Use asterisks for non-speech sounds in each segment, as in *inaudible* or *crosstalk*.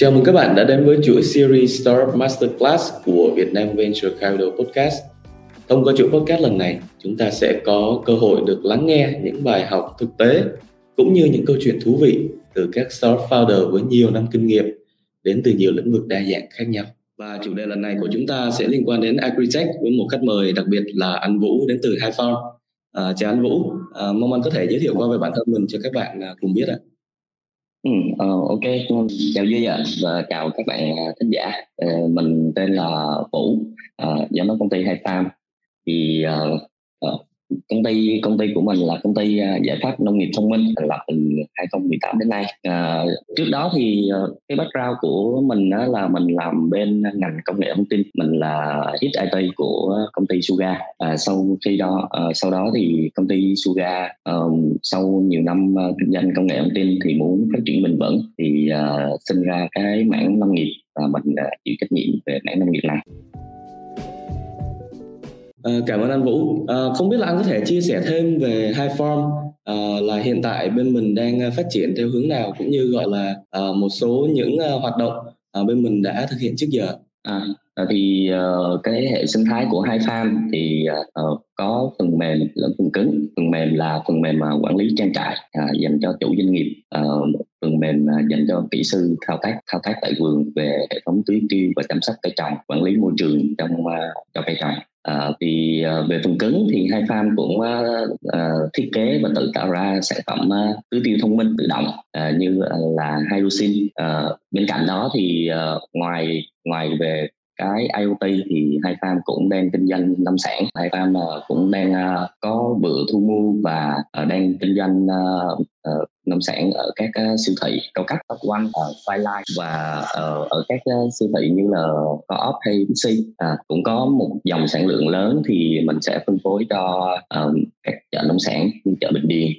Chào mừng các bạn đã đến với chuỗi series Startup Masterclass của Vietnam Venture Capital Podcast. Thông qua chuỗi podcast lần này, chúng ta sẽ có cơ hội được lắng nghe những bài học thực tế cũng như những câu chuyện thú vị từ các startup founder với nhiều năm kinh nghiệm đến từ nhiều lĩnh vực đa dạng khác nhau. Và chủ đề lần này của chúng ta sẽ liên quan đến agritech với một khách mời đặc biệt là anh Vũ đến từ Hai Farm. À, chào anh Vũ, à, mong anh có thể giới thiệu qua về bản thân mình cho các bạn à, cùng biết ạ. À. Ừ, ờ, ok, chào Duy ạ và chào các bạn khán thính giả. Ờ, mình tên là Vũ, ờ, giám đốc công ty Hai Farm. Thì công ty công ty của mình là công ty à, giải pháp nông nghiệp thông minh thành lập từ 2018 đến nay. à, trước đó thì à, cái background của mình đó là mình làm bên ngành công nghệ thông tin, mình là hit IT của công ty Suga. à, sau khi đó à, sau đó thì công ty Suga à, sau nhiều năm à, kinh doanh công nghệ thông tin thì muốn phát triển bền vững thì à, sinh ra cái mảng nông nghiệp và mình chịu trách nhiệm về mảng nông nghiệp này. À, cảm ơn anh Vũ. À, không biết là anh có thể chia sẻ thêm về hai form à, là hiện tại bên mình đang phát triển theo hướng nào cũng như gọi là à, một số những uh, hoạt động à, bên mình đã thực hiện trước giờ. À, thì uh, cái hệ sinh thái của hai farm thì uh, có phần mềm lẫn phần cứng. Phần mềm là phần mềm uh, quản lý trang trại uh, dành cho chủ doanh nghiệp. Uh, phần mềm uh, dành cho kỹ sư thao tác thao tác tại vườn về hệ thống tưới tiêu và chăm sóc cây trồng, quản lý môi trường trong uh, cho cây trồng. À, thì uh, về phần cứng thì hai farm cũng uh, uh, thiết kế và tự tạo ra sản phẩm uh, tưới tiêu thông minh tự động uh, như là Hydrosin. Uh, bên cạnh đó thì uh, ngoài ngoài về cái IoT thì hai farm cũng đang kinh doanh nông sản hai farm uh, cũng đang uh, có bữa thu mua và uh, đang kinh doanh uh, uh, nông sản ở các uh, siêu thị cao cấp top one ờ, uh, Fireline và uh, ở các uh, siêu thị như là Co-op hay Bixi. Uh, cũng có một dòng sản lượng lớn thì mình sẽ phân phối cho uh, các chợ nông sản như chợ Bình Điền.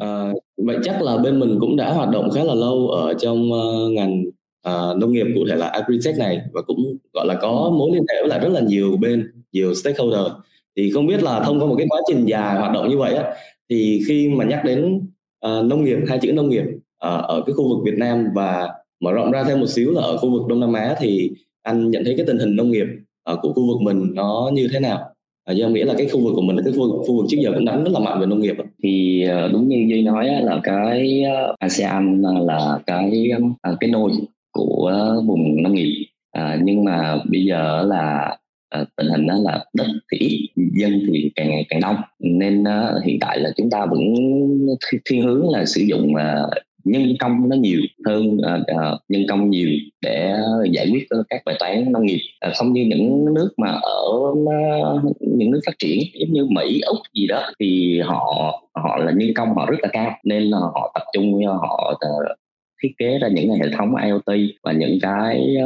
À, vậy chắc là bên mình cũng đã hoạt động khá là lâu ở trong uh, ngành uh, nông nghiệp cụ thể là agritech này và cũng gọi là có mối liên hệ với lại rất là nhiều bên nhiều stakeholder thì không biết là thông qua một cái quá trình dài hoạt động như vậy á thì khi mà nhắc đến uh, nông nghiệp hai chữ nông nghiệp uh, ở cái khu vực Việt Nam và mở rộng ra thêm một xíu là ở khu vực Đông Nam Á thì anh nhận thấy cái tình hình nông nghiệp uh, của khu vực mình nó như thế nào? À, do nghĩa là cái khu vực của mình là cái khu vực, khu vực trước giờ cũng đánh rất là mạnh về nông nghiệp thì đúng như duy nói là cái ASEAN là cái cái nôi của vùng nông nghiệp à, nhưng mà bây giờ là à, tình hình đó là đất thì ít dân thì càng ngày càng đông. Nên à, hiện tại là chúng ta vẫn thiên hướng là sử dụng à, nhân công nó nhiều hơn uh, nhân công nhiều để giải quyết các bài toán nông nghiệp. Uh, không như những nước mà ở uh, những nước phát triển giống như Mỹ úc gì đó thì họ họ là nhân công họ rất là cao. Nên là họ tập trung họ uh, thiết kế ra những hệ thống IoT và những cái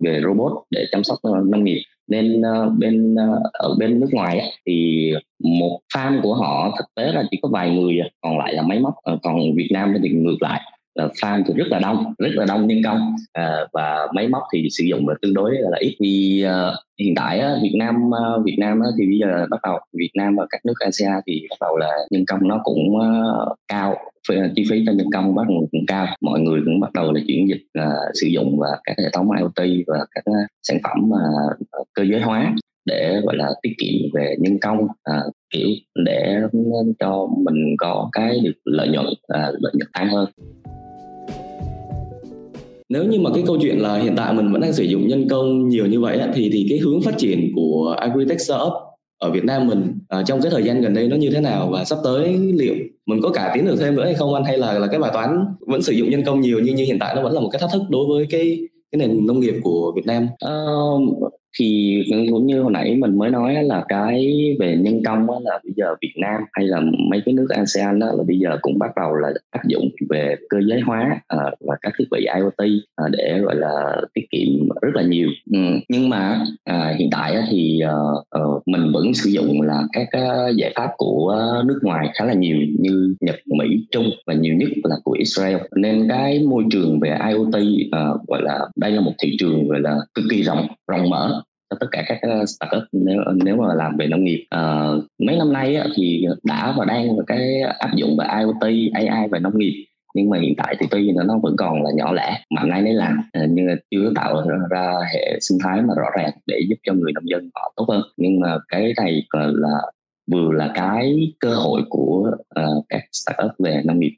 về robot để chăm sóc nông nghiệp nên bên ờ, ờ, ở bên nước ngoài ấy, thì một farm của họ thực tế là chỉ có vài người à, còn lại là máy móc ờ, còn Việt Nam thì ngược lại là fan thì rất là đông rất là đông nhân công. À, và máy móc thì sử dụng là tương đối là ít vì uh, hiện tại uh, Việt Nam uh, Việt Nam uh, thì bây giờ bắt đầu Việt Nam và các nước ASEAN thì bắt đầu là nhân công nó cũng uh, cao chi phí cho nhân công bắt đầu cũng cao. Mọi người cũng bắt đầu là chuyển dịch uh, sử dụng và các hệ thống IoT và các uh, sản phẩm uh, cơ giới hóa để gọi là tiết kiệm về nhân công. Uh, kiểu để cho mình có cái được lợi nhuận uh, lợi nhuận tăng hơn nếu như mà cái câu chuyện là hiện tại mình vẫn đang sử dụng nhân công nhiều như vậy thì thì cái hướng phát triển của agritech startup ở Việt Nam mình à, trong cái thời gian gần đây nó như thế nào và sắp tới liệu mình có cải tiến được thêm nữa hay không anh hay là là cái bài toán vẫn sử dụng nhân công nhiều như như hiện tại nó vẫn là một cái thách thức đối với cái cái nền nông nghiệp của Việt Nam? Uh, thì cũng như hồi nãy mình mới nói là cái về nhân công là bây giờ Việt Nam hay là mấy cái nước ASEAN đó là bây giờ cũng bắt đầu là áp dụng về cơ giới hóa ờ, và các thiết bị IoT ờ, để gọi là tiết kiệm rất là nhiều ừ. nhưng mà à, hiện tại thì ờ, mình vẫn sử dụng là các giải pháp của nước ngoài khá là nhiều như Nhật, Mỹ, Trung và nhiều nhất là của Israel nên cái môi trường về IoT gọi là đây là một thị trường gọi là cực kỳ rộng rộng mở cho tất cả các ờ, startup nếu nếu mà làm về nông nghiệp. À, mấy năm nay á, thì đã và đang cái áp dụng về IoT AI về nông nghiệp. Nhưng mà hiện tại thì tuy nhiên nó vẫn còn là nhỏ lẻ mạnh ai nấy làm. Ờ, Nhưng mà chưa tạo ra hệ sinh thái mà rõ ràng để giúp cho người nông dân họ tốt hơn. Nhưng mà cái này là vừa là cái cơ hội của uh, các startup về nông nghiệp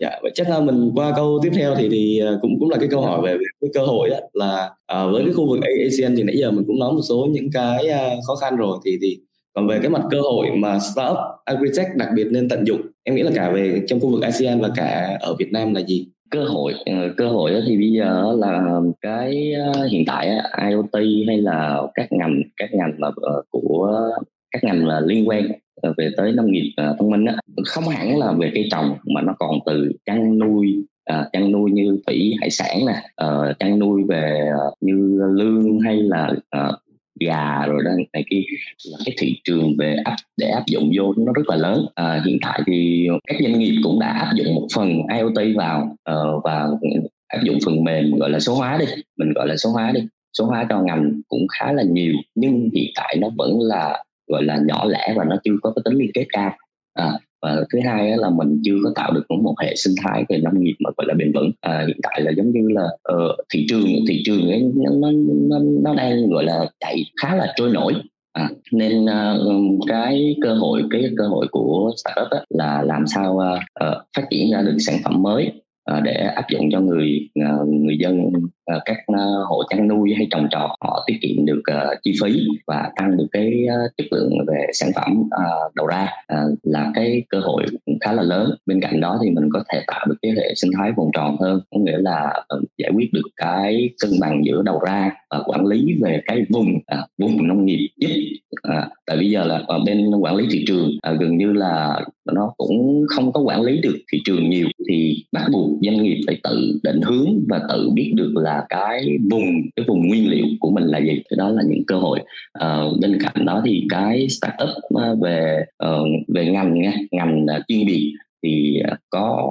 dạ vậy chắc là mình qua câu tiếp theo thì thì à, cũng cũng là cái câu hỏi về, về cái cơ hội á là à, với cái khu vực ASEAN thì nãy giờ mình cũng nói một số những cái uh, khó khăn rồi. Thì thì còn về cái mặt cơ hội mà startup agritech đặc biệt nên tận dụng em nghĩ là cả về trong khu vực ASEAN và cả ở Việt Nam là gì? Cơ hội ờ, cơ hội thì bây giờ là cái à, hiện tại IoT hay là các ngành các ngành mà ờ, của các ngành là liên quan Ờ, về tới nông nghiệp uh, thông minh á, không hẳn là về cây trồng mà nó còn từ chăn nuôi uh, chăn nuôi như thủy hải sản nè uh, chăn nuôi về uh, như lương hay là uh, gà rồi đó này kia là cái thị trường về áp để áp dụng vô nó rất là lớn. À, hiện tại thì các doanh nghiệp cũng đã áp dụng một phần IoT vào uh, và áp dụng phần mềm gọi là số hóa đi mình gọi là số hóa đi. Số hóa cho ngành cũng khá là nhiều nhưng hiện tại nó vẫn là gọi là nhỏ lẻ và nó chưa có cái tính liên kết cao. À, và thứ hai là mình chưa có tạo được một hệ sinh thái về nông nghiệp mà gọi là bền vững. À, hiện tại là giống như là uh, thị trường thị trường ấy nó, nó nó đang gọi là chạy khá là trôi nổi. À, nên uh, cái cơ hội cái cơ hội của startup á, là làm sao uh, uh, phát triển ra được sản phẩm mới. Ờ, để áp dụng cho người ờ, người dân ờ, các hộ chăn nuôi hay trồng trọt. Họ tiết kiệm được chi phí và tăng được cái chất lượng về sản phẩm đầu ra là cái cơ hội khá là lớn. Bên cạnh đó thì mình có thể tạo được cái hệ sinh thái vòng tròn hơn, có nghĩa là giải quyết được cái cân bằng giữa đầu ra và quản lý về cái vùng vùng nông nghiệp giúp tại bây giờ là bên quản lý thị trường gần như là nó cũng không có quản lý được thị trường nhiều thì bắt buộc doanh nghiệp phải tự định hướng và tự biết được là cái vùng cái vùng nguyên liệu của mình là gì. Thì đó là những cơ hội à, bên cạnh đó thì cái startup ờ, về ờ, về ngành nha ngành chuyên biệt thì có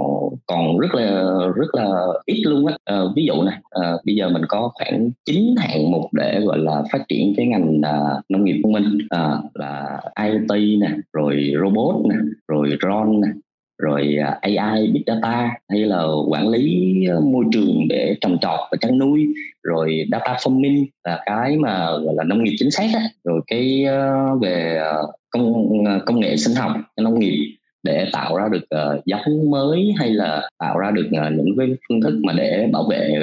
còn rất là rất là ít luôn á. À, ví dụ này à, bây giờ mình có khoảng 9 hạng mục để gọi là phát triển cái ngành à, nông nghiệp thông minh à, là IoT nè rồi robot nè rồi drone nè rồi à, AI, Big Data hay là quản lý à, môi trường để trồng trọt và chăn nuôi. Rồi data farming là cái mà gọi là nông nghiệp chính xác á. rồi cái à, về công công nghệ sinh học nông nghiệp để tạo ra được giống mới hay là tạo ra được những cái phương thức mà để bảo vệ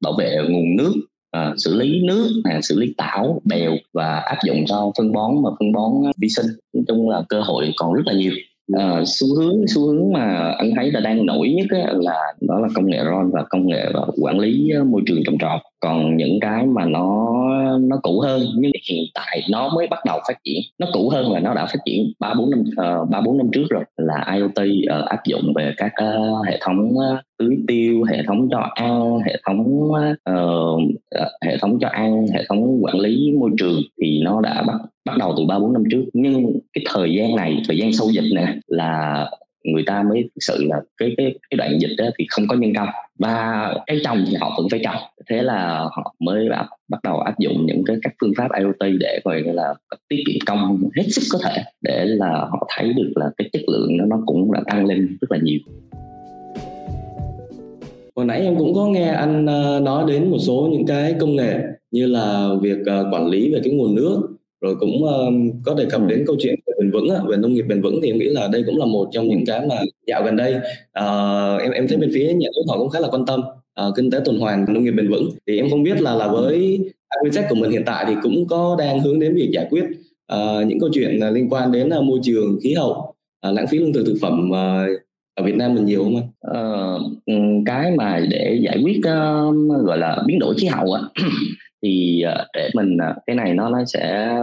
bảo vệ nguồn nước À, xử lý nước à, xử lý tảo bèo và áp dụng cho phân bón mà phân bón vi sinh. Nói chung là cơ hội còn rất là nhiều uh, xu hướng xu hướng mà anh thấy là đang nổi nhất ấy, là đó là công nghệ ron và công nghệ và quản lý ờ, môi trường trồng trọt còn những cái mà nó nó cũ hơn nhưng hiện tại nó mới bắt đầu phát triển nó cũ hơn là nó đã phát triển ba bốn năm ờ, ba uh, bốn năm trước rồi là IoT uh, ờ, áp dụng về các uh, hệ thống uh, tưới tiêu hệ thống cho ăn hệ thống uh, hệ thống cho ăn hệ thống quản lý môi trường thì nó đã bắt bắt đầu từ ba bốn năm trước. Nhưng cái thời gian này thời gian sâu dịch này là người ta mới thực sự là cái cái cái đoạn dịch đó thì không có nhân công. Và cái trồng thì họ vẫn phải trồng thế là họ mới bắt, bắt đầu áp dụng những cái các phương pháp IoT để gọi là tiết kiệm công hết sức có thể để là họ thấy được là cái chất lượng nó nó cũng đã tăng lên rất là nhiều. Hồi nãy em cũng có nghe anh ờ, nói đến một số những cái công nghệ như là việc ờ, quản lý về cái nguồn nước rồi cũng uh, có đề cập đến câu chuyện về bền vững về nông nghiệp bền vững thì em nghĩ là đây cũng là một trong những cái mà dạo gần đây uh, em em thấy bên phía nhà nước họ cũng khá là quan tâm uh, kinh tế tuần hoàn nông nghiệp bền vững thì em không biết là là với agritech của mình hiện tại thì cũng có đang hướng đến việc giải quyết uh, những câu chuyện ờ, liên quan đến uh, môi trường khí hậu uh, lãng phí lương thực thực phẩm uh, ở Việt Nam mình nhiều không anh? Ờ, ừ, cái mà để giải quyết uh, gọi là biến đổi khí hậu á thì uh, để mình uh, cái này nó nó sẽ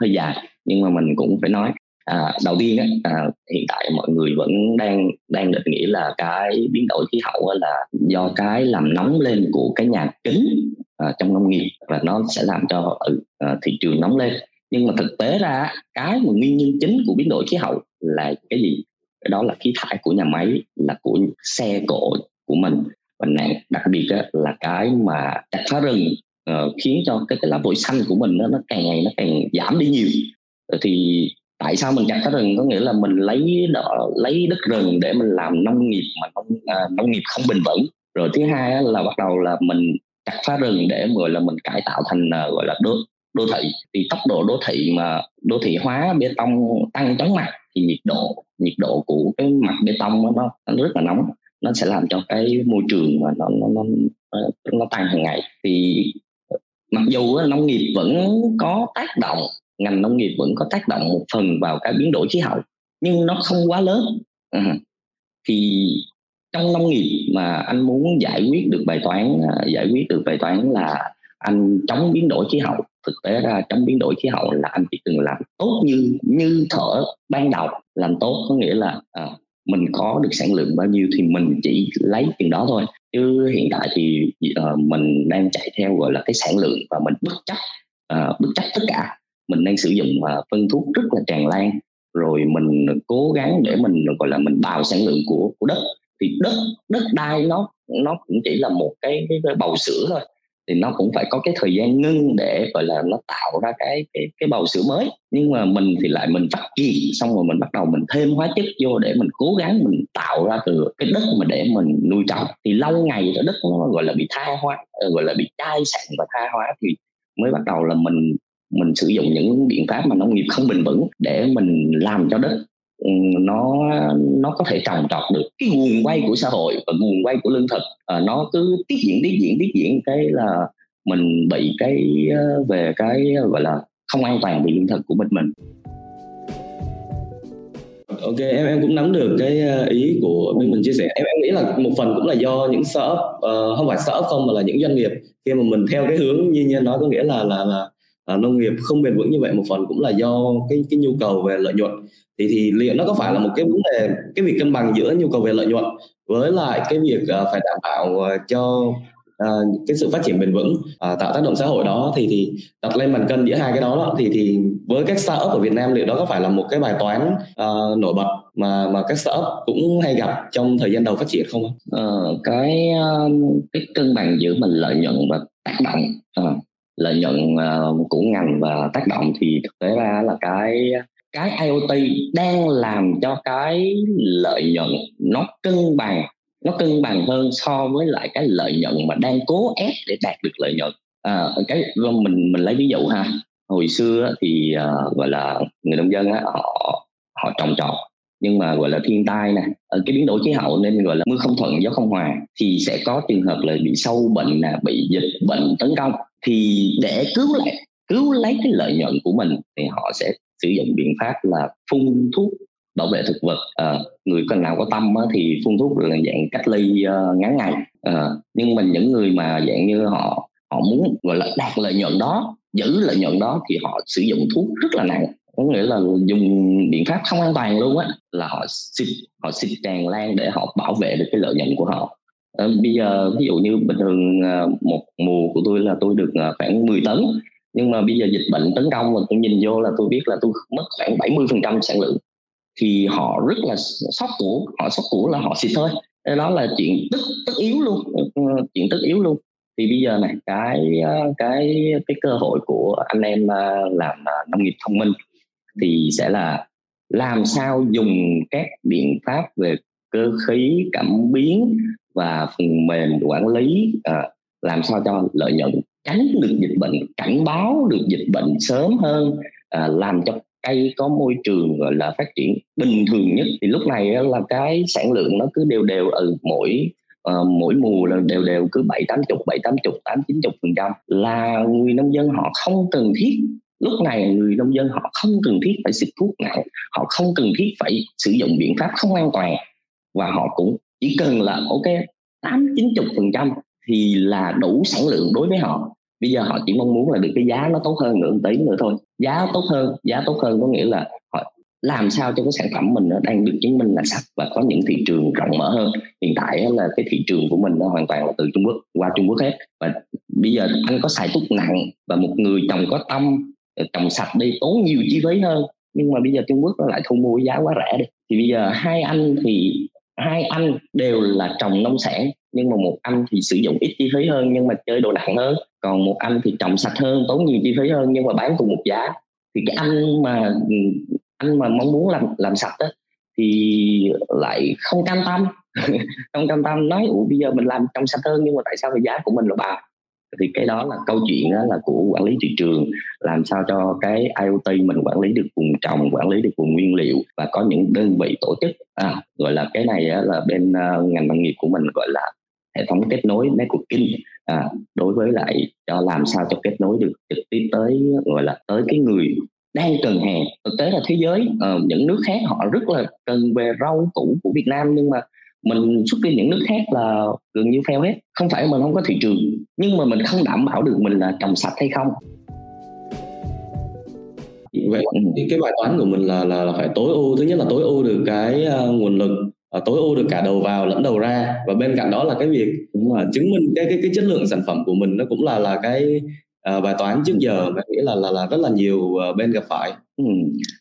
hơi dài nhưng mà mình cũng phải nói à, đầu tiên á, à, hiện tại mọi người vẫn đang đang định nghĩa là cái biến đổi khí hậu là do cái làm nóng lên của cái nhà kính à, trong nông nghiệp và nó sẽ làm cho ừ, à, thị trường nóng lên. Nhưng mà thực tế ra cái mà nguyên nhân chính của biến đổi khí hậu là cái gì? Đó là khí thải của nhà máy là của xe cộ của mình. Và đặc biệt là cái mà chặt phá rừng uh, khiến cho cái, cái lá phổi xanh của mình nó, nó càng ngày nó càng giảm đi nhiều. Ờ, thì tại sao mình chặt phá rừng? Có nghĩa là mình lấy đỏ, lấy đất rừng để mình làm nông nghiệp mà nông, à, nông nghiệp không bền vững. Rồi thứ hai là bắt đầu là mình chặt phá rừng để gọi là mình cải tạo thành uh, gọi là đô đô thị. Thì tốc độ đô thị mà đô thị hóa bê tông tăng chóng mặt thì nhiệt độ nhiệt độ của cái mặt bê tông nó, nó rất là nóng. Nó sẽ làm cho cái môi trường mà nó nó nó, nó tăng hàng ngày. Thì ờ, mặc dù nông nghiệp vẫn có tác động ngành nông nghiệp vẫn có tác động một phần vào cái biến đổi khí hậu nhưng nó không quá lớn. Ừ. thì trong nông nghiệp mà anh muốn giải quyết được bài toán à, giải quyết được bài toán là anh chống biến đổi khí hậu. Thực tế ra chống biến đổi khí hậu là anh chỉ cần làm tốt như như thở ban đầu làm tốt có nghĩa là à, mình có được sản lượng bao nhiêu thì mình chỉ lấy chừng đó thôi. Chứ hiện tại thì uh, mình đang chạy theo gọi là cái sản lượng và mình bất chấp uh, bất chấp tất cả mình đang sử dụng phân thuốc rất là tràn lan. Rồi mình cố gắng để mình gọi là mình bào sản lượng của của đất. Thì đất đất đai nó nó cũng chỉ là một cái, cái, cái bầu sữa thôi. Thì nó cũng phải có cái thời gian ngưng để gọi là nó tạo ra cái cái cái bầu sữa mới. Nhưng mà mình thì lại mình phát triển xong rồi mình bắt đầu mình thêm hóa chất vô để mình cố gắng mình tạo ra từ cái đất mà để mình nuôi trồng. Thì lâu ngày cái đất nó gọi là bị tha hóa ờ, gọi là bị chai sạn và tha hóa thì mới bắt đầu là mình mình sử dụng những biện pháp mà nông nghiệp không bền vững để mình làm cho đất ừ, nó nó có thể trồng trọt được. Cái nguồn quay của xã hội và nguồn quay của lương thực à, nó cứ tiếp diễn tiếp diễn tiếp diễn cái là mình bị cái ờ, về cái gọi là không an toàn về lương thực của mình mình. Ok em em cũng nắm được cái ờ, ý của bên mình chia sẻ. Em em nghĩ là một phần cũng là do những startup uh, không phải startup không mà là những doanh nghiệp khi mà mình theo cái hướng như nhân nói có nghĩa là là là à, nông nghiệp không bền vững như vậy một phần cũng là do cái cái nhu cầu về lợi nhuận thì thì liệu nó có phải là một cái vấn đề cái việc cân bằng giữa nhu cầu về lợi nhuận với lại cái việc uh, phải đảm bảo uh, cho uh, cái sự phát triển bền vững uh, tạo tác động xã hội đó thì thì đặt lên bàn cân giữa hai cái đó, đó thì thì với các startup ở Việt Nam liệu đó có phải là một cái bài toán uh, nổi bật mà mà các startup cũng hay gặp trong thời gian đầu phát triển không? Uh, cái cái cân bằng giữa mình lợi nhuận và tác động uh, lợi nhuận uh, của ngành và tác động thì thực tế ra là cái cái IoT đang làm cho cái lợi nhuận nó cân bằng nó cân bằng hơn so với lại cái lợi nhuận mà đang cố ép để đạt được lợi nhuận. À, cái vâng, mình mình lấy ví dụ ha. Hồi xưa thì uh, gọi là người nông dân á, họ họ trồng trọt nhưng mà gọi là thiên tai nè cái biến đổi khí hậu nên gọi là mưa không thuận gió không hòa thì sẽ có trường hợp là bị sâu bệnh là bị dịch bệnh tấn công thì để cứu lại cứu lấy cái lợi nhuận của mình thì họ sẽ sử dụng biện pháp là phun thuốc bảo vệ thực vật. À, người cần nào có tâm á, thì phun thuốc là dạng cách ly uh, ngắn ngày. À, nhưng mình những người mà dạng như họ họ muốn gọi là đạt lợi nhuận đó giữ lợi nhuận đó thì họ sử dụng thuốc rất là nặng. Có nghĩa là dùng biện pháp không an toàn luôn á là họ xịt họ xịt tràn lan để họ bảo vệ được cái lợi nhuận của họ à, bây giờ ví dụ như bình thường ờ, một mùa của tôi là tôi được ờ, khoảng 10 tấn nhưng mà bây giờ dịch bệnh tấn công và tôi nhìn vô là tôi biết là tôi mất khoảng 70 phần trăm sản lượng. Thì họ rất là sót củ họ sót củ là họ xịt thôi. Đó là chuyện tất tất yếu luôn chuyện tất yếu luôn. Thì bây giờ này cái cái cái cơ hội của anh em làm nông nghiệp thông minh thì sẽ là làm sao dùng các biện pháp về cơ khí cảm biến và phần mềm quản lý à, làm sao cho lợi nhuận tránh được dịch bệnh cảnh báo được dịch bệnh sớm hơn à, làm cho cây có môi trường gọi là phát triển bình thường nhất. Thì lúc này là cái sản lượng nó cứ đều đều ở mỗi uh, mỗi mùa là đều đều cứ bảy tám chục bảy tám chục tám chín chục phần trăm là người nông dân họ không cần thiết. Lúc này người nông dân họ không cần thiết phải xịt thuốc nặng họ không cần thiết phải sử dụng biện pháp không an toàn và họ cũng chỉ cần là, ok, tám, chín chục phần trăm thì là đủ sản lượng đối với họ. Bây giờ họ chỉ mong muốn là được cái giá nó tốt hơn nữa một tí nữa thôi. Giá tốt hơn, giá tốt hơn có nghĩa là họ làm sao cho cái sản phẩm mình nó đang được chứng minh là sạch và có những thị trường rộng mở hơn. Hiện tại là cái thị trường của mình nó hoàn toàn là từ Trung Quốc, qua Trung Quốc hết. Và bây giờ anh có xài thuốc nặng và một người trồng có tâm ờ, trồng sạch đi, tốn nhiều chi phí hơn. Nhưng mà bây giờ Trung Quốc nó lại thu mua giá quá rẻ đi. Thì bây giờ hai anh thì hai anh đều là trồng nông sản, nhưng mà một anh thì sử dụng ít chi phí hơn, nhưng mà chơi đồ nặng hơn. Còn một anh thì trồng sạch hơn, tốn nhiều chi phí hơn, nhưng mà bán cùng một giá. Thì cái anh mà anh mà mong muốn làm làm sạch đó thì lại không cam tâm. *laughs* Không cam tâm, nói, ủa, bây giờ mình làm trong sạch hơn, nhưng mà tại sao cái giá của mình là ba thì cái đó là câu chuyện đó là của quản lý thị trường làm sao cho cái IoT mình quản lý được vùng trồng quản lý được vùng nguyên liệu và có những đơn vị tổ chức. À, gọi là cái này là bên uh, ngành nông nghiệp của mình gọi là hệ thống kết nối networking. À, đối với lại cho làm sao cho kết nối được trực tiếp tới gọi là tới cái người đang cần hàng. Thực tế là thế giới uh, những nước khác họ rất là cần về rau củ của Việt Nam nhưng mà mình xuất đi những nước khác là gần như fail hết. Không phải mình không có thị trường nhưng mà mình không đảm bảo được mình là trồng sạch hay không. Vậy cái bài toán của mình là là, là phải tối ưu. Thứ nhất là tối ưu được cái uh, nguồn lực uh, tối ưu được cả đầu vào lẫn đầu ra. Và bên cạnh đó là cái việc là chứng minh cái cái cái chất lượng sản phẩm của mình nó cũng là là cái uh, bài toán trước giờ mà nghĩ là là là rất là nhiều uh, bên gặp phải ừ.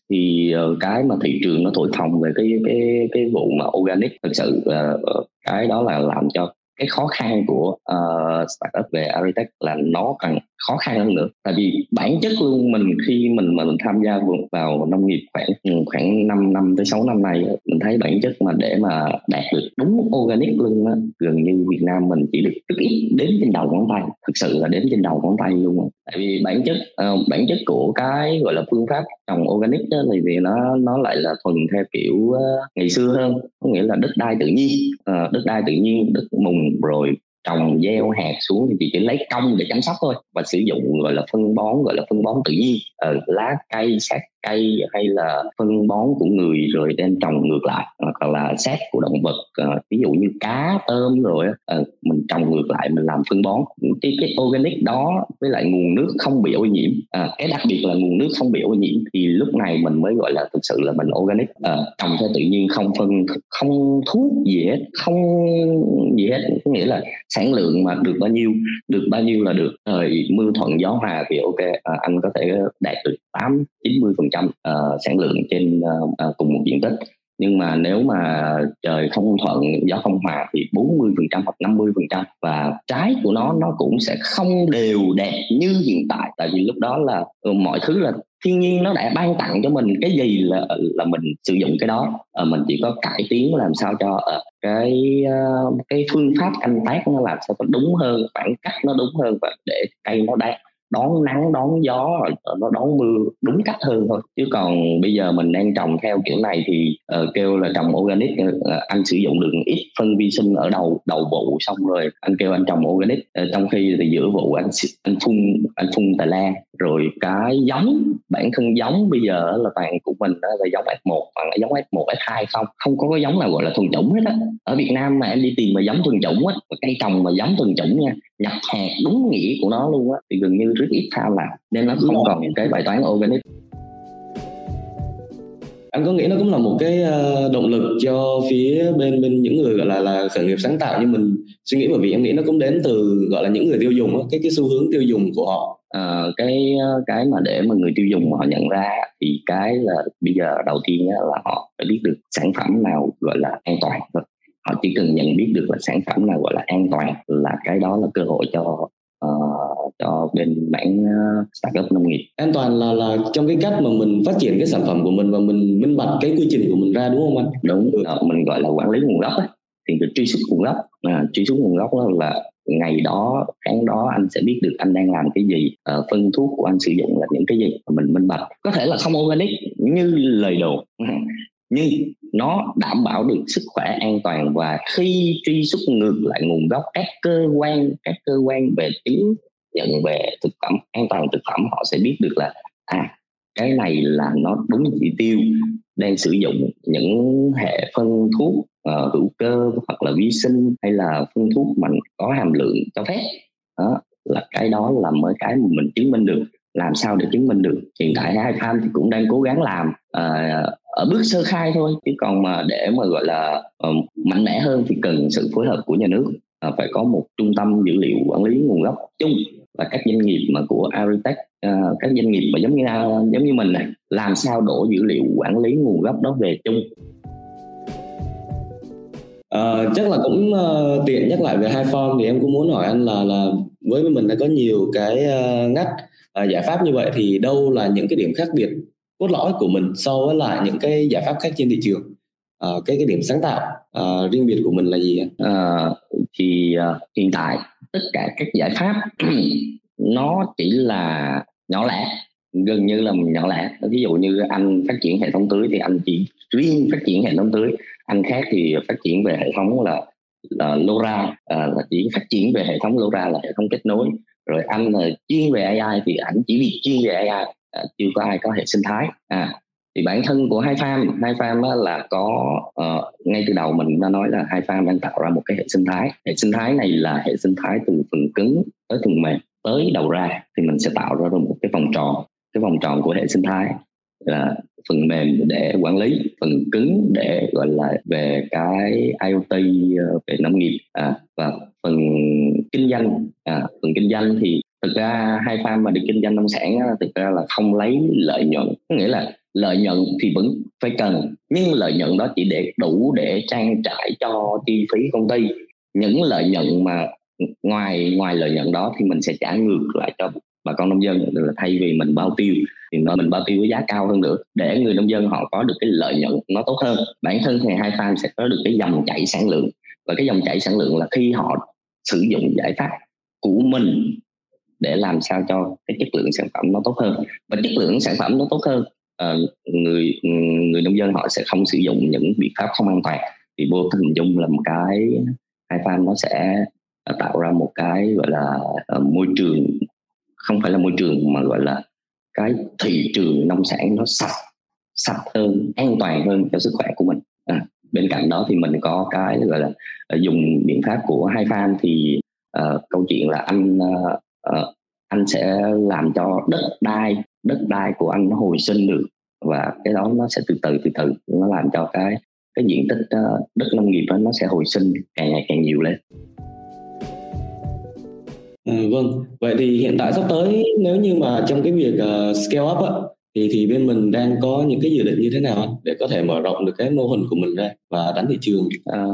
thì uh, cái mà thị trường nó thổi phồng về cái cái cái vụ mà organic thực sự uh, cái đó là làm cho cái khó khăn của uh, startup về agritech là nó càng khó khăn hơn nữa tại vì bản chất luôn mình khi mình mình tham gia vào nông nghiệp khoảng khoảng 5 năm tới 6 năm nay mình thấy bản chất mà để mà đạt được đúng organic luôn á gần như Việt Nam mình chỉ được rất ít đến trên đầu ngón tay thực sự là đến trên đầu ngón tay luôn tại vì bản chất uh, bản chất của cái gọi là phương pháp trồng organic đó thì vì nó nó lại là thuần theo kiểu uh, ngày xưa hơn. Có nghĩa là đất đai tự nhiên uh, đất đai tự nhiên đất mùng rồi trồng gieo hạt xuống thì chỉ lấy công để chăm sóc thôi và sử dụng gọi là phân bón gọi là phân bón tự nhiên ở ờ, lá cây sát cây hay là phân bón của người rồi đem trồng ngược lại hoặc là sát của động vật uh, ví dụ như cá tôm rồi uh, mình trồng ngược lại mình làm phân bón. Cái, cái organic đó với lại nguồn nước không bị ô nhiễm uh, cái đặc biệt là nguồn nước không bị ô nhiễm thì lúc này mình mới gọi là thực sự là mình organic uh, trồng theo tự nhiên không phân không thuốc gì hết không gì hết. Có nghĩa là sản lượng mà được bao nhiêu được bao nhiêu là được. Ờ, Thời mưa thuận gió hòa thì ok. À, anh có thể đạt được tám chín mươi phần trăm ờ, sản lượng trên à, cùng một diện tích nhưng mà nếu mà trời không thuận gió không hòa thì 40 phần trăm hoặc 50 phần trăm và trái của nó nó cũng sẽ không đều đẹp như hiện tại. Tại vì lúc đó là ừ, mọi thứ là thiên nhiên nó đã ban tặng cho mình cái gì là là mình sử dụng cái đó. À, mình chỉ có cải tiến làm sao cho uh, cái uh, cái phương pháp canh tác nó làm sao nó đúng hơn khoảng cách nó đúng hơn và để cây nó đạt đón nắng đón gió ờ, nó đón mưa đúng cách hơn thôi. Chứ còn bây giờ mình đang trồng theo kiểu này thì uh, kêu là trồng organic uh, anh sử dụng được ít phân vi sinh ở đầu đầu vụ xong rồi anh kêu anh trồng organic. Uh, trong khi thì giữa vụ anh anh phun anh phun tài la rồi cái giống bản thân giống bây giờ là toàn của mình đó là giống F1 hoặc là giống F1 F2 không không có cái giống nào gọi là thuần chủng hết á. Ở Việt Nam mà em đi tìm mà giống thuần chủng á cây trồng mà giống thuần chủng nha nhập hạt đúng nghĩa của nó luôn á thì gần như rất ít tham làm nên nó không còn cái bài toán organic. Anh có nghĩ nó cũng là một cái ờ, động lực cho phía bên bên những người gọi là là khởi nghiệp sáng tạo? Như mình suy nghĩ bởi vì em nghĩ nó cũng đến từ gọi là những người tiêu dùng cái cái xu hướng tiêu dùng của họ. À, cái cái mà để mà người tiêu dùng họ nhận ra thì cái là bây giờ đầu tiên là họ phải biết được sản phẩm nào gọi là an toàn họ chỉ cần nhận biết được là sản phẩm nào gọi là an toàn là cái đó là cơ hội cho cho bên mảng uh, startup nông nghiệp. An toàn là là trong cái cách mà mình phát triển cái sản phẩm của mình và mình minh bạch cái quy trình của mình ra đúng không anh? Đúng uh, mình gọi là quản lý nguồn gốc ấy. thì được truy xuất nguồn gốc. À, truy xuất nguồn gốc đó là ngày đó tháng đó anh sẽ biết được anh đang làm cái gì uh, phân thuốc của anh sử dụng là những cái gì mình minh bạch. Có thể là không organic như lời đồn *laughs* nhưng nó đảm bảo được sức khỏe an toàn và khi truy xuất ngược lại nguồn gốc các cơ quan các cơ quan về chứng nhận về thực phẩm an toàn thực phẩm họ sẽ biết được là à cái này là nó đúng chỉ tiêu đang sử dụng những hệ phân thuốc uh, hữu cơ hoặc là vi sinh hay là phân thuốc mà có hàm lượng cho phép. Đó là cái đó là mới cái mà mình chứng minh được. Làm sao để chứng minh được? Hiện tại hai farm thì cũng đang cố gắng làm uh, ở bước sơ khai thôi chứ còn mà để mà gọi là uh, mạnh mẽ hơn thì cần sự phối hợp của nhà nước. Uh, phải có một trung tâm dữ liệu quản lý nguồn gốc chung và các doanh nghiệp mà của Agritech uh, các doanh nghiệp mà giống như uh, giống như mình này làm sao đổ dữ liệu quản lý nguồn gốc đó về chung? Uh, chắc là cũng uh, tiện nhắc lại về hai form thì em cũng muốn hỏi anh là là với mình đã có nhiều cái uh, ngách uh, giải pháp như vậy thì đâu là những cái điểm khác biệt cốt lõi của mình so với lại những cái giải pháp khác trên thị trường? À, cái cái điểm sáng tạo à, riêng biệt của mình là gì à, thì uh, hiện tại tất cả các giải pháp. *clears throat* Nó chỉ là nhỏ lẻ gần như là nhỏ lẻ. Ví dụ như anh phát triển hệ thống tưới thì anh chỉ riêng phát triển hệ thống tưới. Anh khác thì phát triển về hệ thống là là LoRa à, là chỉ phát triển về hệ thống LoRa là hệ thống kết nối. Rồi anh là chuyên về AI thì ảnh chỉ việc chuyên về AI à, chưa có ai có hệ sinh thái. À thì bản thân của hai farm hai farm là có uh, ngay từ đầu mình đã nói là hai farm đang tạo ra một cái hệ sinh thái. Hệ sinh thái này là hệ sinh thái từ phần cứng tới phần mềm tới đầu ra thì mình sẽ tạo ra một cái vòng tròn. Cái vòng tròn của hệ sinh thái là phần mềm để quản lý phần cứng để gọi là về cái IoT ờ, về nông nghiệp à, và phần kinh doanh à, phần kinh doanh thì thực ra hai farm mà đi kinh doanh nông sản á, thực ra là không lấy lợi nhuận. Có nghĩa là lợi nhuận thì vẫn phải cần, nhưng lợi nhuận đó chỉ để đủ để trang trải cho chi phí công ty. Những lợi nhuận mà ngoài ngoài lợi nhuận đó thì mình sẽ trả ngược lại cho bà con nông dân là thay vì mình bao tiêu, thì mình bao tiêu với giá cao hơn nữa. Để người nông dân họ có được cái lợi nhuận nó tốt hơn, bản thân thì hai farm sẽ có được cái dòng chảy sản lượng. Và cái dòng chảy sản lượng là khi họ sử dụng giải pháp của mình để làm sao cho cái chất lượng sản phẩm nó tốt hơn. Và chất lượng sản phẩm nó tốt hơn uh, người người nông dân họ sẽ không sử dụng những biện pháp không an toàn. Thì vô hình dung là một cái hai farm nó sẽ ờ, tạo ra một cái gọi là uh, môi trường không phải là môi trường mà gọi là cái thị trường nông sản nó sạch sạch hơn an toàn hơn cho sức khỏe của mình. À, bên cạnh đó thì mình có cái gọi là dùng biện pháp của hai farm thì uh, câu chuyện là anh uh, uh, anh sẽ làm cho đất đai đất đai của anh nó hồi sinh được và cái đó nó sẽ từ từ từ từ nó làm cho cái cái diện tích uh, đất nông nghiệp đó nó sẽ hồi sinh càng ngày càng nhiều lên. À, vâng, vậy thì hiện tại sắp tới nếu như mà trong cái việc uh, scale up á, thì thì bên mình đang có những cái dự định như thế nào để có thể mở rộng được cái mô hình của mình ra và đánh thị trường? À,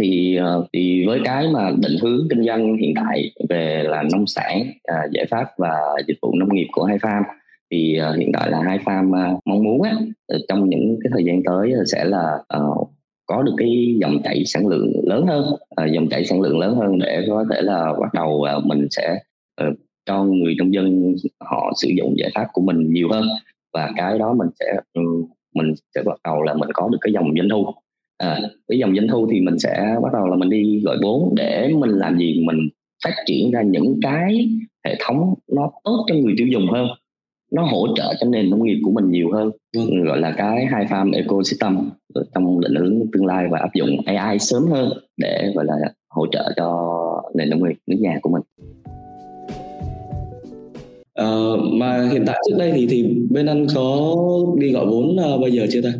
thì thì với cái mà định hướng kinh doanh hiện tại về là nông sản, uh, giải pháp và dịch vụ nông nghiệp của hai farm thì uh, hiện tại là hai farm uh, mong muốn á, ờ, trong những cái thời gian tới sẽ là uh, có được cái dòng chảy sản lượng lớn hơn uh, dòng chảy sản lượng lớn hơn để có thể là bắt đầu uh, mình sẽ uh, cho người nông dân họ sử dụng giải pháp của mình nhiều hơn. Và cái đó mình sẽ um, mình sẽ bắt đầu là mình có được cái dòng doanh thu. À, cái dòng doanh thu thì mình sẽ bắt đầu là mình đi gọi vốn để mình làm gì? Mình phát triển ra những cái hệ thống nó tốt cho người tiêu dùng hơn nó hỗ trợ cho nền nông nghiệp của mình nhiều hơn. Ừ. gọi là cái hai farm ecosystem trong định hướng tương lai và áp dụng AI sớm hơn để gọi là hỗ trợ cho nền nông nghiệp nước nhà của mình. Uh, mà hiện tại trước đây thì thì bên anh có đi gọi vốn uh, bây giờ chưa ta?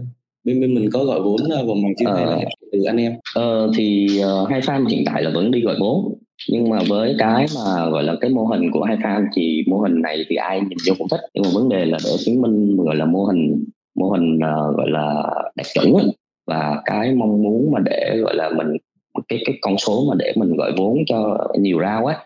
Bên bên mình có gọi vốn uh, vào màn chưa uh, hay là từ anh em? Uh, thì uh, hai farm hiện tại là vẫn đi gọi vốn nhưng mà với cái mà gọi là cái mô hình của hai farm thì mô hình này thì ai nhìn vô cũng thích. Nhưng mà vấn đề là để chứng minh gọi là mô hình mô hình uh, gọi là đạt chuẩn và cái mong muốn mà để gọi là mình cái cái con số mà để mình gọi vốn cho nhiều rau á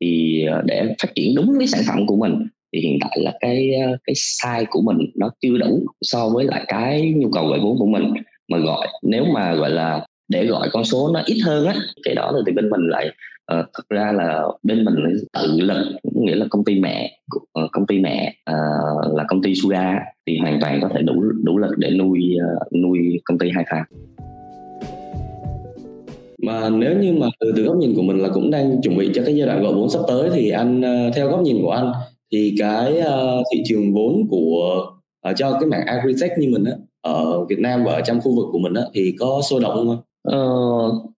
thì ờ, để phát triển đúng cái sản phẩm của mình thì hiện tại là cái ờ, cái size của mình nó chưa đủ so với lại cái nhu cầu gọi vốn của mình. Mà gọi nếu mà gọi là để gọi con số nó ít hơn á cái đó thì bên mình lại uh, thực ra là bên mình tự lực nghĩa là công ty mẹ uh, công ty mẹ uh, là công ty Suga thì hoàn toàn có thể đủ đủ lực để nuôi uh, nuôi công ty hai pha mà nếu như mà từ từ góc nhìn của mình là cũng đang chuẩn bị cho cái giai đoạn gọi vốn sắp tới thì anh uh, theo góc nhìn của anh thì cái thị trường vốn của cho cái mảng agritech như mình á ở Việt Nam và ở trong khu vực của mình á thì có sôi động không? Uh,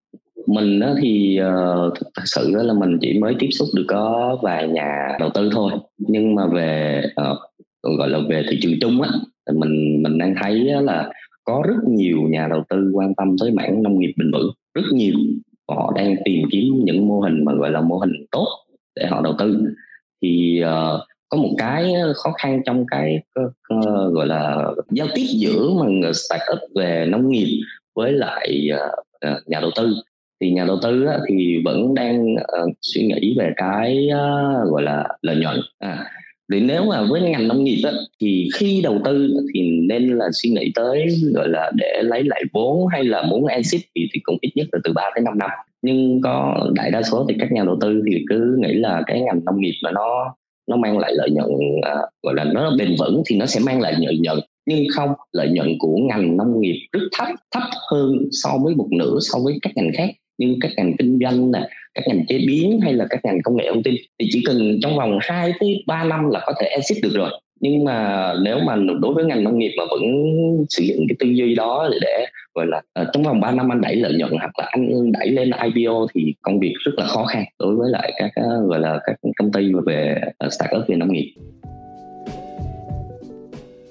mình đó thì uh, thật sự là mình chỉ mới tiếp xúc được có vài nhà đầu tư thôi. Nhưng mà về uh, gọi là về thị trường chung á mình mình đang thấy là có rất nhiều nhà đầu tư quan tâm tới mảng nông nghiệp bền vững. Rất nhiều. Họ đang tìm kiếm những mô hình mà gọi là mô hình tốt để họ đầu tư. Thì uh, có một cái khó khăn trong cái uh, gọi là giao tiếp giữa mà startup về nông nghiệp với lại uh, nhà đầu tư thì nhà đầu tư á, thì vẫn đang uh, suy nghĩ về cái uh, gọi là lợi nhuận. À, thì nếu mà với ngành nông nghiệp á, thì khi đầu tư thì nên là suy nghĩ tới gọi là để lấy lại vốn hay là muốn exit thì, thì cũng ít nhất là từ 3 đến 5 năm. Nhưng có đại đa số thì các nhà đầu tư thì cứ nghĩ là cái ngành nông nghiệp mà nó nó mang lại lợi nhuận à, gọi là nó bền vững thì nó sẽ mang lại lợi nhuận. Nhưng không lợi nhuận của ngành nông nghiệp rất thấp thấp hơn so với một nửa so với các ngành khác như các ngành kinh doanh nè các ngành chế biến hay là các ngành công nghệ thông tin thì chỉ cần trong vòng 2 tới 3 năm là có thể exit được rồi. Nhưng mà nếu mà đối với ngành nông nghiệp mà vẫn sử dụng cái tư duy đó để, để gọi là uh, trong vòng 3 năm anh đẩy lợi nhuận hoặc là anh đẩy lên IPO thì công việc rất là khó khăn đối với lại các uh, gọi là các công ty về uh, startup về nông nghiệp.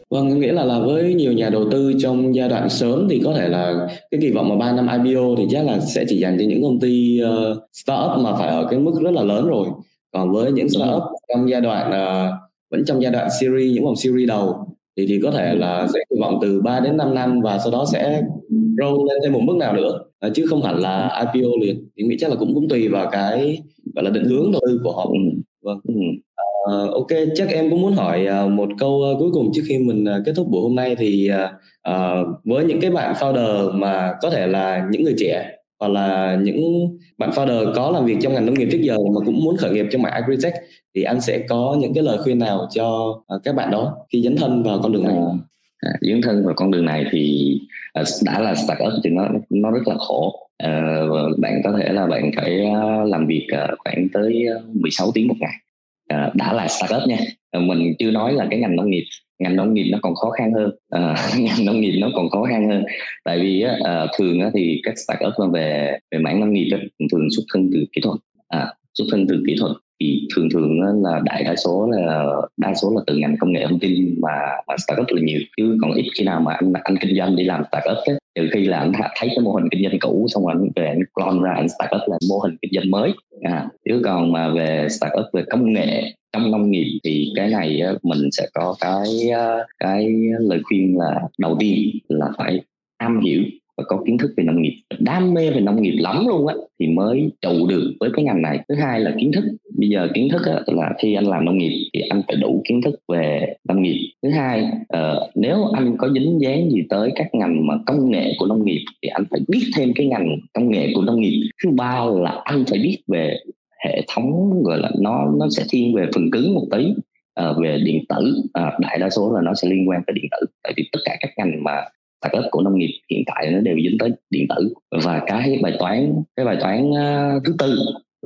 Vâng, nghĩa là là với nhiều nhà đầu tư trong giai đoạn sớm thì có thể là cái kỳ vọng mà 3 năm IPO thì chắc là sẽ chỉ dành cho những công ty uh, startup mà phải ở cái mức rất là lớn rồi. Còn với những startup trong giai đoạn uh, vẫn trong giai đoạn series những vòng series đầu thì thì có thể là sẽ kỳ vọng từ 3 đến 5 năm và sau đó sẽ grow lên thêm một mức nào nữa uh, chứ không hẳn là IPO liền. Thì nghĩ chắc là cũng cũng tùy vào cái gọi là định hướng đầu tư của họ. Vâng. Uh, ok, chắc em cũng muốn hỏi uh, một câu uh, cuối cùng trước khi mình uh, kết thúc buổi hôm nay thì uh, với những cái bạn founder mà có thể là những người trẻ hoặc là những bạn founder có làm việc trong ngành nông nghiệp trước giờ mà cũng muốn khởi nghiệp trong mảng agritech thì anh sẽ có những cái lời khuyên nào cho uh, các bạn đó khi dấn thân vào con đường này? À, à dấn thân vào con đường này thì uh, đã là startup thì nó nó rất là khổ. Uh, bạn có thể là bạn phải uh, làm việc uh, khoảng tới 16 tiếng một ngày à, đã là startup nha. À, mình chưa nói là cái ngành nông nghiệp. Ngành nông nghiệp nó còn khó khăn hơn. À, *laughs* ngành nông nghiệp nó còn khó khăn hơn. Tại vì à, thường á, thì các startup về về mảng nông nghiệp á, thường xuất thân từ kỹ thuật. À, xuất thân từ kỹ thuật thì thường thường là đại đa số là đa số là từ ngành công nghệ thông tin mà mà startup là nhiều. Chứ còn ít khi nào mà anh anh kinh doanh đi làm startup ấy, trừ khi là anh thấy cái mô hình kinh doanh cũ xong rồi anh về anh clone ra anh startup là mô hình kinh doanh mới. À, chứ còn mà về startup về công nghệ trong nông nghiệp thì cái này mình sẽ có cái cái lời khuyên là đầu tiên là phải am hiểu và có kiến thức về nông nghiệp. Đam mê về nông nghiệp lắm luôn á thì mới trụ được với cái ngành này. Thứ hai là kiến thức. Bây giờ kiến thức á, là khi anh làm nông nghiệp thì anh phải đủ kiến thức về nông nghiệp. Thứ hai uh, nếu anh có dính dáng gì tới các ngành mà công nghệ của nông nghiệp thì anh phải biết thêm cái ngành công nghệ của nông nghiệp. Thứ ba là anh phải biết về hệ thống gọi là nó nó sẽ thiên về phần cứng một tí À, về điện tử. À, đại đa số là nó sẽ liên quan tới điện tử. Tại vì tất cả các ngành mà startup của nông nghiệp hiện tại nó đều dính tới điện tử. Và cái bài toán, cái bài toán ờ, thứ tư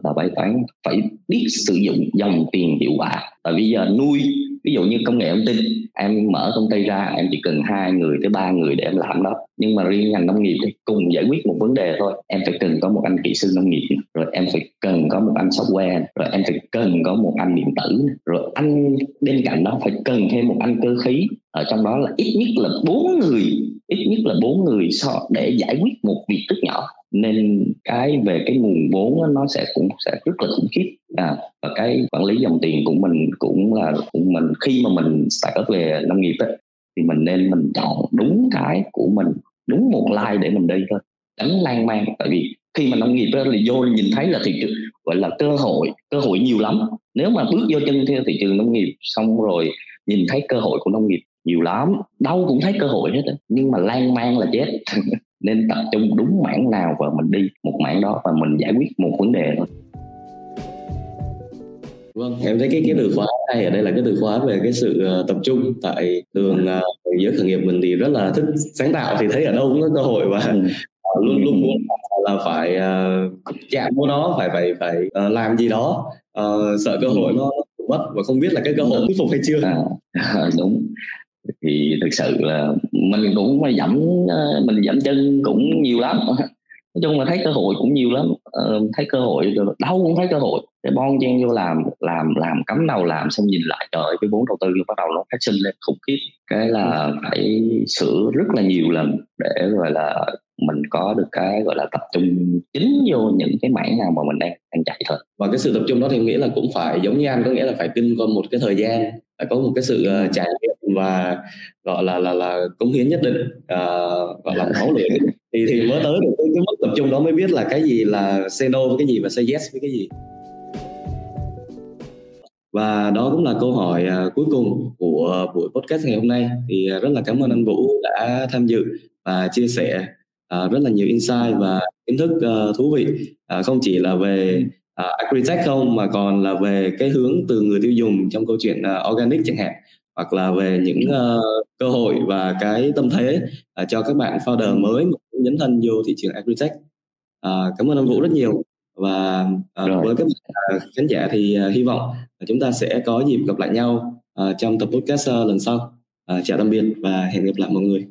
là bài toán phải biết sử dụng dòng tiền hiệu quả. Tại bây giờ nuôi, ví dụ như công nghệ thông tin, em mở công ty ra, em chỉ cần hai người tới ba người để em làm đó. Nhưng mà riêng ngành nông nghiệp thì cùng giải quyết một vấn đề thôi. Em phải cần có một anh kỹ sư nông nghiệp, rồi em phải cần có một anh software, rồi em phải cần có một anh điện tử. Rồi anh bên cạnh đó phải cần thêm một anh cơ khí. Ở trong đó là ít nhất là bốn người, ít nhất là bốn người so, để giải quyết một việc rất nhỏ nên cái về cái nguồn vốn nó sẽ cũng sẽ rất là khủng khiếp. À, và cái quản lý dòng tiền của mình cũng là cũng mình. Khi mà mình start up về nông nghiệp ấy, thì mình nên mình chọn đúng cái của mình đúng một like để mình đi thôi. Tránh lan man. Tại vì khi mà nông nghiệp đó thì vô nhìn thấy là thị trường gọi là cơ hội cơ hội nhiều lắm. Nếu mà bước vô chân theo thị trường nông nghiệp xong rồi nhìn thấy cơ hội của nông nghiệp nhiều lắm đâu cũng thấy cơ hội hết nhưng mà lan man là chết. *laughs* nên tập trung đúng mảng nào và mình đi một mảng đó và mình giải quyết một vấn đề thôi. Vâng, em thấy cái cái từ khóa hay ở đây là cái từ khóa về cái sự uh, tập trung tại thường uh, giới khởi nghiệp mình thì rất là thích sáng tạo thì thấy ở đâu cũng có cơ hội và uh, luôn luôn muốn là phải uh, chạm vô nó phải phải phải uh, làm gì đó uh, sợ cơ hội nó mất và không biết là cái cơ hội thuyết phục hay chưa. À, *laughs* đúng thì thực sự là mình cũng dẫm ờ, mình dẫm chân cũng nhiều lắm. *laughs* Nói chung là thấy cơ hội cũng nhiều lắm. Ờ, thấy cơ hội đâu cũng thấy cơ hội. Để bon chen vô làm làm làm cắm đầu làm xong nhìn lại trời cái vốn đầu tư bắt đầu nó phát sinh lên khủng khiếp. Cái là phải sửa rất là nhiều lần để gọi là mình có được cái gọi là tập trung chính vô những cái mảng nào mà mình đang đang chạy thôi. Và cái sự tập trung đó thì nghĩa là cũng phải giống như anh có nghĩa là phải kinh qua một cái thời gian phải có một cái sự uh, trải nghiệm và gọi là là là cống hiến nhất định uh, gọi là máu lửa. Thì thì mới tới được cái, cái mức tập trung đó mới biết là cái gì là say no với cái gì và say yes với cái gì. Và đó cũng là câu hỏi uh, cuối cùng của buổi podcast ngày hôm nay. Thì uh, rất là cảm ơn anh Vũ đã tham dự và chia sẻ uh, rất là nhiều insight và kiến thức uh, thú vị. Uh, không chỉ là về uh, agritech không mà còn là về cái hướng từ người tiêu dùng trong câu chuyện uh, organic chẳng hạn hoặc là về những uh, cơ hội và cái tâm thế uh, cho các bạn founder mới dấn thân vô thị trường agritech. Uh, cảm ơn anh Vũ rất nhiều và uh, với các bạn uh, khán giả thì uh, hy vọng chúng ta sẽ có dịp gặp lại nhau uh, trong tập podcast uh, lần sau. Uh, chào tạm biệt và hẹn gặp lại mọi người